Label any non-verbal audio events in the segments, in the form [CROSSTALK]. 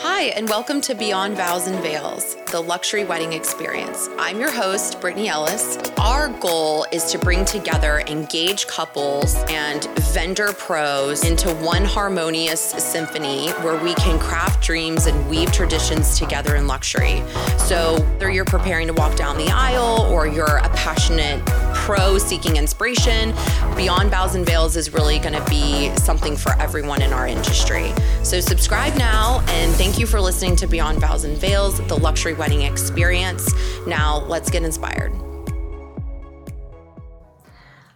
Hi, and welcome to Beyond Vows and Veils, the luxury wedding experience. I'm your host, Brittany Ellis. Our goal is to bring together engaged couples and vendor pros into one harmonious symphony where we can craft dreams and weave traditions together in luxury. So, whether you're preparing to walk down the aisle or you're a passionate pro seeking inspiration, Beyond Vows and Veils is really going to be something for everyone in our industry. So, subscribe now and thank you for listening to Beyond Vows and Veils, the luxury wedding experience. Now, let's get inspired.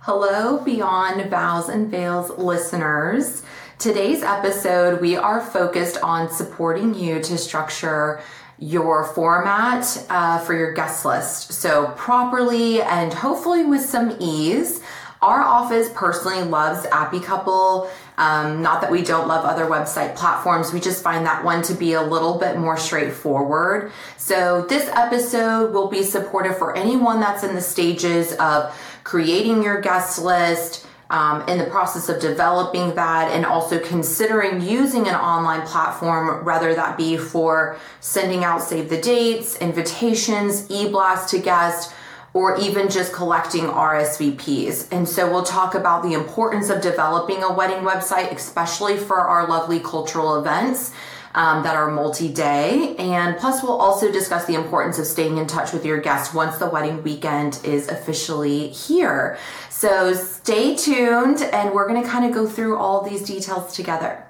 Hello, Beyond Vows and Veils listeners. Today's episode, we are focused on supporting you to structure your format uh, for your guest list. So, properly and hopefully with some ease. Our office personally loves Appy Couple. Um, not that we don't love other website platforms, we just find that one to be a little bit more straightforward. So, this episode will be supportive for anyone that's in the stages of creating your guest list um, in the process of developing that and also considering using an online platform, whether that be for sending out save the dates, invitations, e blast to guests, or even just collecting RSVPs. And so we'll talk about the importance of developing a wedding website, especially for our lovely cultural events um, that are multi day. And plus, we'll also discuss the importance of staying in touch with your guests once the wedding weekend is officially here. So stay tuned, and we're going to kind of go through all these details together.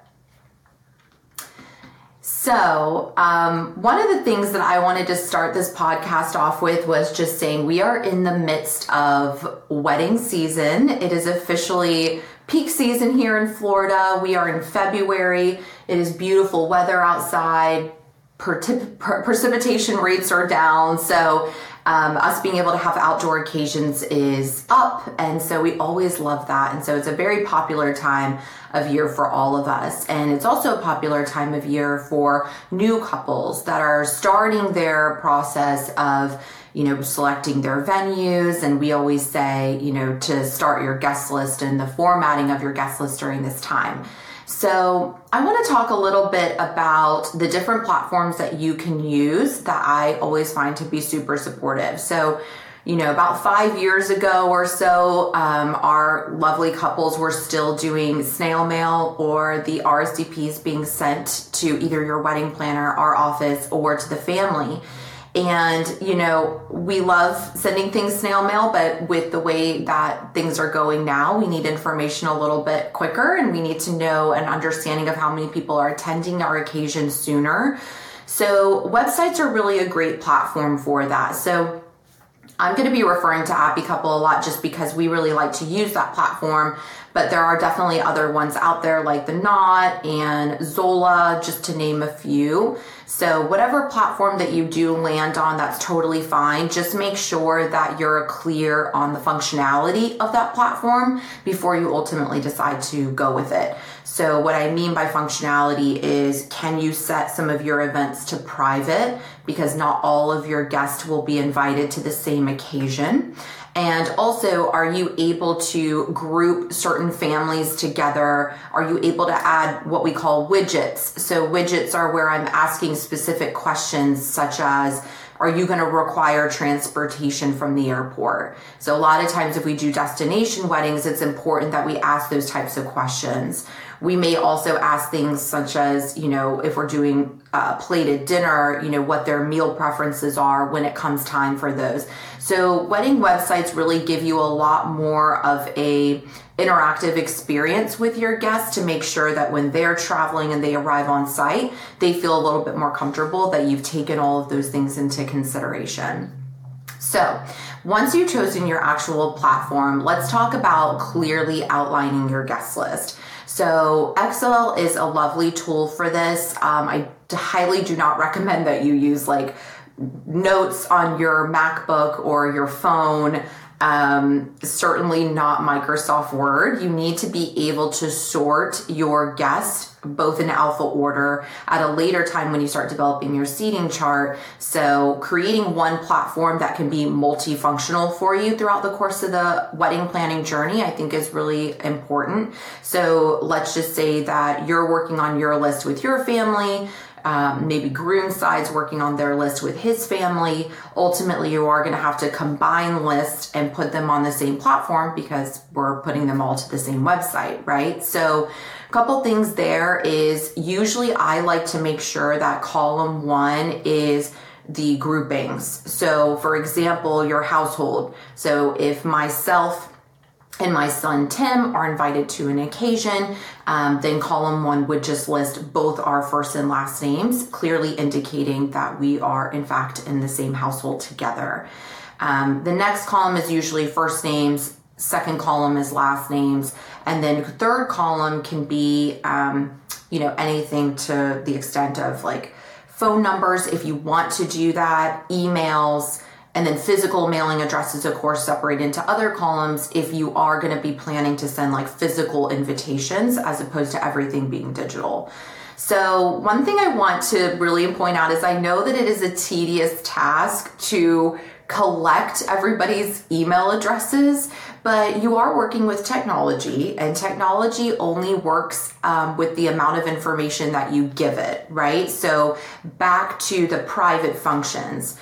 So, um, one of the things that I wanted to start this podcast off with was just saying we are in the midst of wedding season. It is officially peak season here in Florida. We are in February. It is beautiful weather outside. Precipitation rates are down. So, um, us being able to have outdoor occasions is up. And so, we always love that. And so, it's a very popular time of year for all of us. And it's also a popular time of year for new couples that are starting their process of you know, selecting their venues. And we always say, you know, to start your guest list and the formatting of your guest list during this time. So, I want to talk a little bit about the different platforms that you can use that I always find to be super supportive. So, you know, about five years ago or so, um, our lovely couples were still doing snail mail or the RSVPs being sent to either your wedding planner, our office, or to the family. And, you know, we love sending things snail mail, but with the way that things are going now, we need information a little bit quicker and we need to know an understanding of how many people are attending our occasion sooner. So, websites are really a great platform for that. So, I'm going to be referring to Appy Couple a lot just because we really like to use that platform, but there are definitely other ones out there like the Knot and Zola, just to name a few. So, whatever platform that you do land on, that's totally fine. Just make sure that you're clear on the functionality of that platform before you ultimately decide to go with it. So, what I mean by functionality is can you set some of your events to private because not all of your guests will be invited to the same occasion? And also, are you able to group certain families together? Are you able to add what we call widgets? So, widgets are where I'm asking specific questions, such as, are you going to require transportation from the airport? So, a lot of times, if we do destination weddings, it's important that we ask those types of questions. We may also ask things such as, you know, if we're doing uh, plated dinner, you know, what their meal preferences are when it comes time for those. So wedding websites really give you a lot more of a interactive experience with your guests to make sure that when they're traveling and they arrive on site, they feel a little bit more comfortable that you've taken all of those things into consideration. So, once you've chosen your actual platform, let's talk about clearly outlining your guest list. So, Excel is a lovely tool for this. Um, I highly do not recommend that you use like notes on your MacBook or your phone. Um, certainly not Microsoft Word. You need to be able to sort your guests both in alpha order at a later time when you start developing your seating chart. So creating one platform that can be multifunctional for you throughout the course of the wedding planning journey, I think is really important. So let's just say that you're working on your list with your family um, maybe groom side's working on their list with his family. Ultimately, you are going to have to combine lists and put them on the same platform because we're putting them all to the same website, right? So, a couple things there is usually I like to make sure that column one is the groupings. So, for example, your household. So, if myself and my son Tim are invited to an occasion, um, then column one would just list both our first and last names, clearly indicating that we are, in fact, in the same household together. Um, the next column is usually first names, second column is last names, and then third column can be, um, you know, anything to the extent of like phone numbers if you want to do that, emails and then physical mailing addresses, of course, separate into other columns if you are going to be planning to send like physical invitations as opposed to everything being digital. So, one thing I want to really point out is I know that it is a tedious task to collect everybody's email addresses, but you are working with technology, and technology only works um, with the amount of information that you give it, right? So, back to the private functions.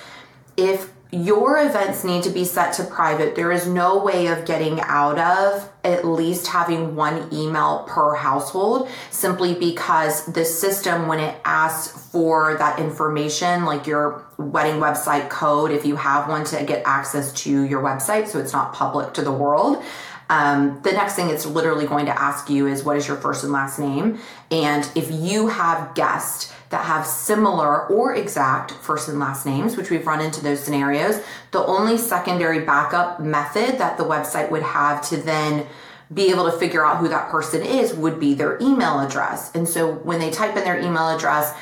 If your events need to be set to private. There is no way of getting out of at least having one email per household simply because the system, when it asks for that information, like your wedding website code, if you have one to get access to your website so it's not public to the world. Um, the next thing it's literally going to ask you is what is your first and last name? And if you have guests that have similar or exact first and last names, which we've run into those scenarios, the only secondary backup method that the website would have to then be able to figure out who that person is would be their email address. And so when they type in their email address,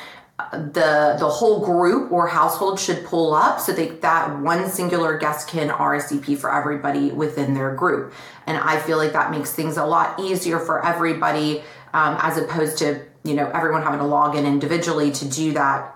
the the whole group or household should pull up so that that one singular guest can RSVP for everybody within their group. And I feel like that makes things a lot easier for everybody um, as opposed to you know everyone having to log in individually to do that.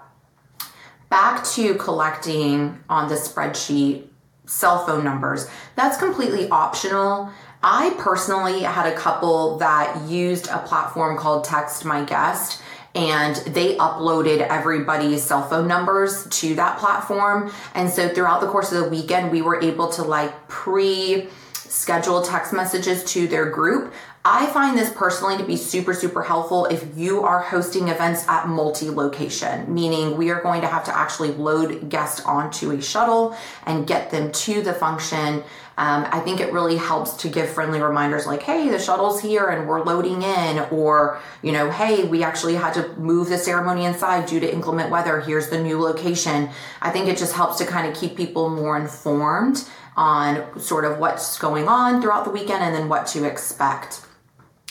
Back to collecting on the spreadsheet cell phone numbers that's completely optional. I personally had a couple that used a platform called text my guest and they uploaded everybody's cell phone numbers to that platform. And so throughout the course of the weekend we were able to like pre schedule text messages to their group I find this personally to be super, super helpful if you are hosting events at multi location, meaning we are going to have to actually load guests onto a shuttle and get them to the function. Um, I think it really helps to give friendly reminders like, hey, the shuttle's here and we're loading in, or, you know, hey, we actually had to move the ceremony inside due to inclement weather. Here's the new location. I think it just helps to kind of keep people more informed on sort of what's going on throughout the weekend and then what to expect.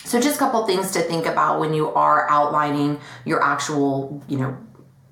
So just a couple things to think about when you are outlining your actual, you know,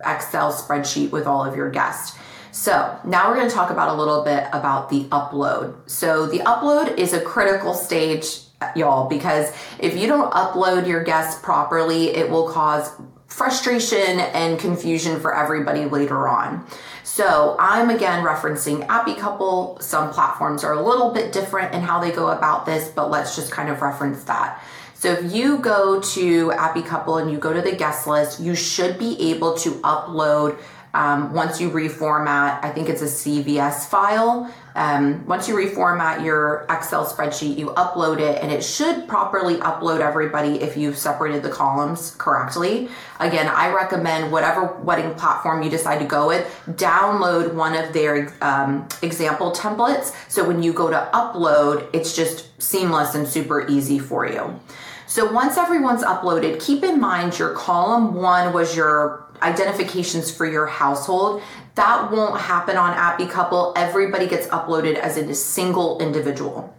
Excel spreadsheet with all of your guests. So now we're going to talk about a little bit about the upload. So the upload is a critical stage, y'all, because if you don't upload your guests properly, it will cause frustration and confusion for everybody later on. So I'm again referencing Appy Couple. Some platforms are a little bit different in how they go about this, but let's just kind of reference that. So if you go to Appy Couple and you go to the guest list, you should be able to upload um, once you reformat, I think it's a CVS file. Um, once you reformat your Excel spreadsheet, you upload it and it should properly upload everybody if you've separated the columns correctly. Again, I recommend whatever wedding platform you decide to go with, download one of their um, example templates. So when you go to upload, it's just seamless and super easy for you. So once everyone's uploaded, keep in mind your column one was your identifications for your household. That won't happen on Appy Couple. Everybody gets uploaded as a single individual.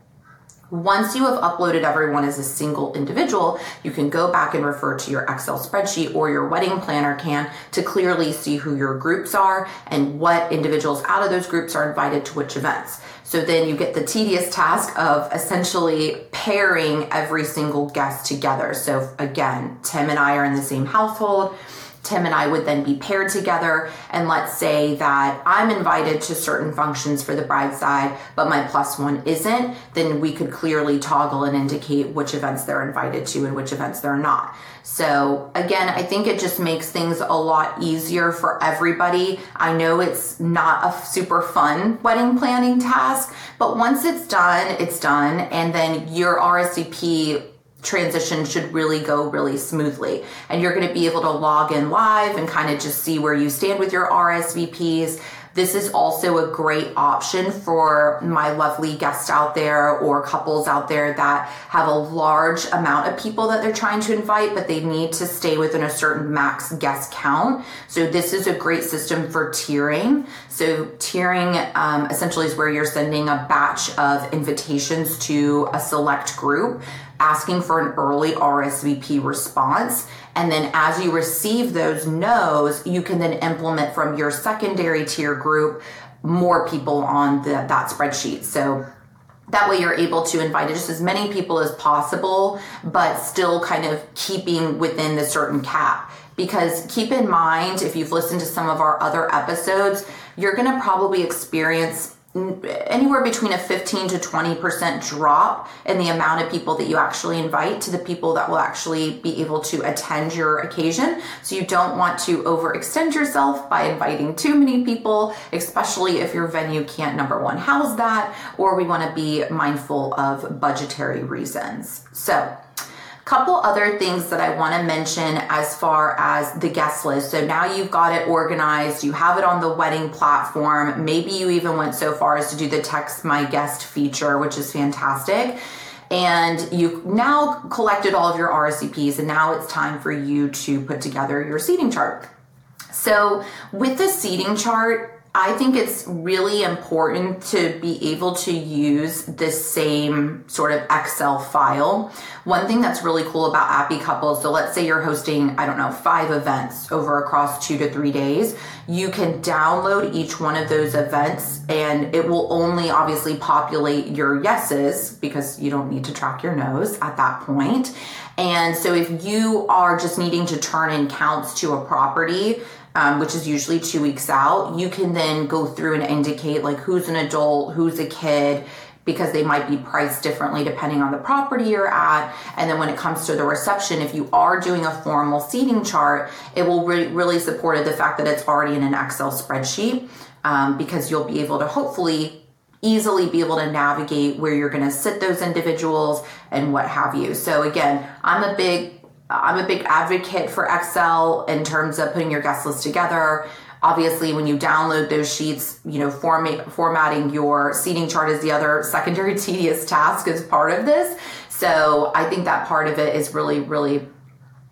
Once you have uploaded everyone as a single individual, you can go back and refer to your Excel spreadsheet or your wedding planner can to clearly see who your groups are and what individuals out of those groups are invited to which events. So then you get the tedious task of essentially pairing every single guest together. So again, Tim and I are in the same household. Tim and I would then be paired together. And let's say that I'm invited to certain functions for the bride side, but my plus one isn't, then we could clearly toggle and indicate which events they're invited to and which events they're not. So again, I think it just makes things a lot easier for everybody. I know it's not a super fun wedding planning task, but once it's done, it's done. And then your RSVP transition should really go really smoothly. And you're going to be able to log in live and kind of just see where you stand with your RSVPs. This is also a great option for my lovely guests out there or couples out there that have a large amount of people that they're trying to invite, but they need to stay within a certain max guest count. So this is a great system for tiering. So tiering um, essentially is where you're sending a batch of invitations to a select group asking for an early RSVP response. And then as you receive those no's, you can then implement from your secondary tier group more people on the, that spreadsheet. So that way you're able to invite just as many people as possible, but still kind of keeping within the certain cap. Because keep in mind, if you've listened to some of our other episodes, you're going to probably experience anywhere between a 15 to 20% drop in the amount of people that you actually invite to the people that will actually be able to attend your occasion. So you don't want to overextend yourself by inviting too many people, especially if your venue can't number one house that, or we want to be mindful of budgetary reasons. So couple other things that I want to mention as far as the guest list. So now you've got it organized, you have it on the wedding platform. Maybe you even went so far as to do the text my guest feature, which is fantastic. And you've now collected all of your RSVPs, and now it's time for you to put together your seating chart. So, with the seating chart, I think it's really important to be able to use the same sort of Excel file. One thing that's really cool about Appy Couples, so let's say you're hosting, I don't know, five events over across two to three days, you can download each one of those events and it will only obviously populate your yeses because you don't need to track your no's at that point. And so if you are just needing to turn in counts to a property, um, which is usually two weeks out, you can then go through and indicate like who's an adult, who's a kid, because they might be priced differently depending on the property you're at. And then when it comes to the reception, if you are doing a formal seating chart, it will re- really support the fact that it's already in an Excel spreadsheet um, because you'll be able to hopefully easily be able to navigate where you're going to sit those individuals and what have you. So again, I'm a big Uh, I'm a big advocate for Excel in terms of putting your guest list together. Obviously, when you download those sheets, you know, format, formatting your seating chart is the other secondary [LAUGHS] tedious task as part of this. So I think that part of it is really, really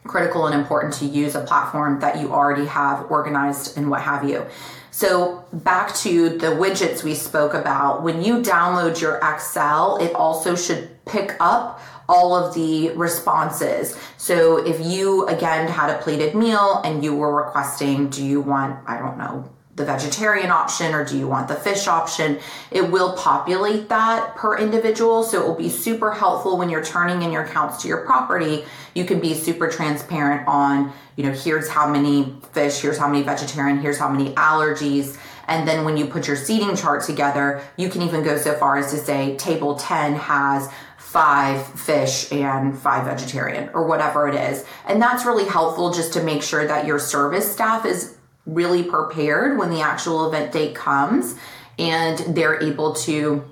critical and important to use a platform that you already have organized and what have you. So back to the widgets we spoke about, when you download your Excel, it also should pick up all of the responses. So if you again had a plated meal and you were requesting, do you want, I don't know, the vegetarian option or do you want the fish option? It will populate that per individual. So it will be super helpful when you're turning in your counts to your property. You can be super transparent on, you know, here's how many fish, here's how many vegetarian, here's how many allergies. And then when you put your seating chart together, you can even go so far as to say table 10 has five fish and five vegetarian or whatever it is. And that's really helpful just to make sure that your service staff is really prepared when the actual event date comes and they're able to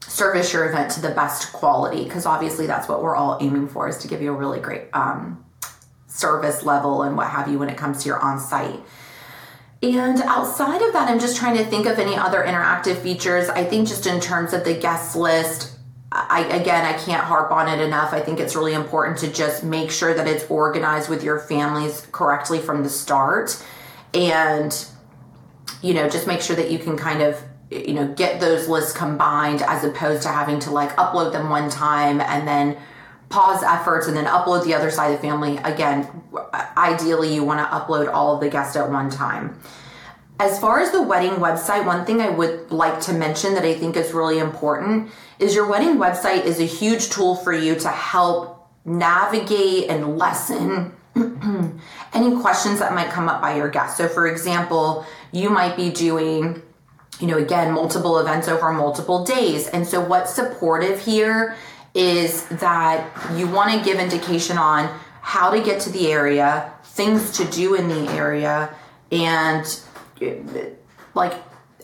service your event to the best quality. Because obviously that's what we're all aiming for is to give you a really great um, service level and what have you when it comes to your on-site. And outside of that i'm just trying to think of any other interactive features. I think just in terms of the guest list I again I can't harp on it enough. I think it's really important to just make sure that it's organized with your families correctly from the start. And you know just make sure that you can kind of you know get those lists combined as opposed to having to like upload them one time and then pause efforts and then upload the other side of the family. Again ideally you want to upload all of the guests at one time as far as the wedding website one thing i would like to mention that i think is really important is your wedding website is a huge tool for you to help navigate and lessen [CLEARS THROAT] any questions that might come up by your guests so for example you might be doing you know, again, multiple events over multiple days. And so, what's supportive here is that you want to give indication on how to get to the area, things to do in the area, and like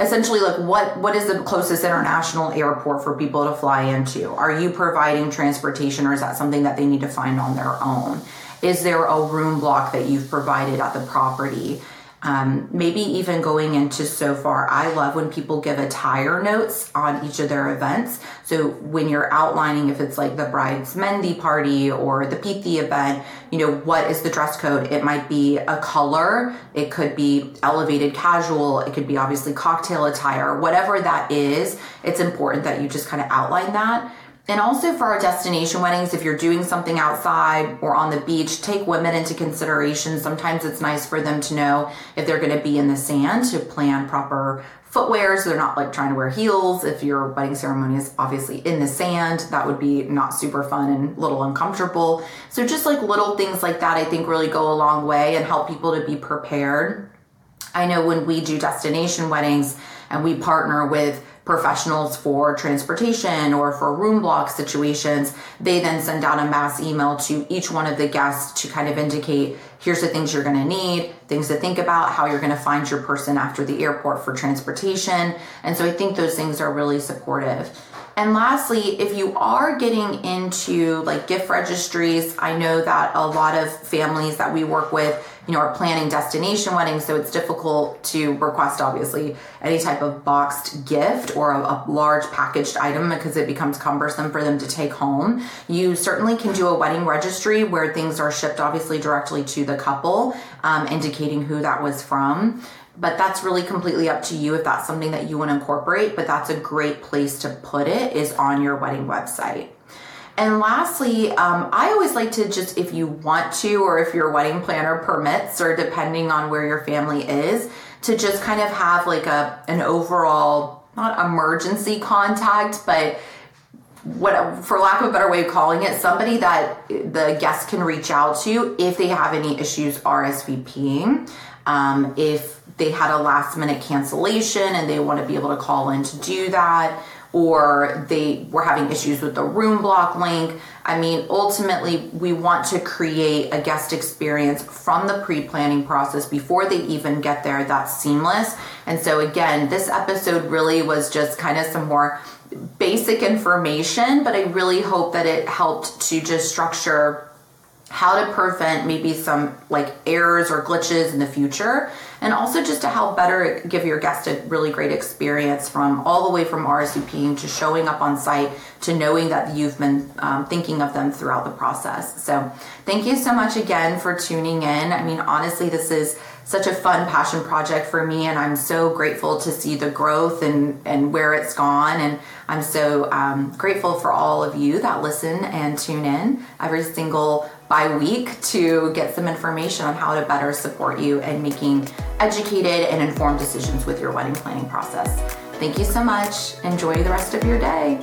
essentially like what what is the closest international airport for people to fly into? Are you providing transportation or is that something that they need to find on their own? Is there a room block that you've provided at the property um, maybe even going into so far, I love when people give attire notes on each of their events. So when you're outlining if it's like the bride's Mehndi party or the Pithi event, you know, what is the dress code? It might be a color, it could be elevated casual, it could be obviously cocktail attire, whatever that is, it's important that you just kind of outline that. And also for our destination weddings, if you're doing something outside or on the beach, take women into consideration. Sometimes it's nice for them to know if they're going to be in the sand to plan proper footwear so they're not like trying to wear heels. If your wedding ceremony is obviously in the sand, that would be not super fun and a little uncomfortable. So just like little things like that, I think really go a long way and help people to be prepared. I know when we do destination weddings and we partner with professionals for transportation or for room block situations, they then send out a mass email to each one of the guests to kind of indicate here's the things you're going to need, things to think about, how you're going to find your person after the airport for transportation. And so I think those things are really supportive. And lastly, if you are getting into like gift registries, I know that a lot of families that we work with, you know, are planning destination weddings, so it's difficult to request obviously any type of boxed gift or a, a large packaged item because it becomes cumbersome for them to take home. You certainly can do a wedding registry where things are shipped obviously directly to the couple, um, indicating who that was from but that's really completely up to you if that's something that you want to incorporate but that's a great place to put it is on your wedding website and lastly um, i always like to just if you want to or if your wedding planner permits or depending on where your family is to just kind of have like a an overall not emergency contact but what for lack of a better way of calling it somebody that the guests can reach out to if they have any issues rsvping um, if they had a last minute cancellation and they want to be able to call in to do that, or they were having issues with the room block link. I mean, ultimately, we want to create a guest experience from the pre planning process before they even get there that's seamless. And so, again, this episode really was just kind of some more basic information, but I really hope that it helped to just structure how to prevent maybe some like errors or glitches in the future and also just to help better give your guest a really great experience from all the way from RSVPing to showing up on site to knowing that you've been um, thinking of them throughout the process. So, thank you so much again for tuning in. I mean, honestly, this is such a fun passion project for me and i'm so grateful to see the growth and and where it's gone and i'm so um, grateful for all of you that listen and tune in every single by week to get some information on how to better support you in making educated and informed decisions with your wedding planning process. Thank you so much. Enjoy the rest of your day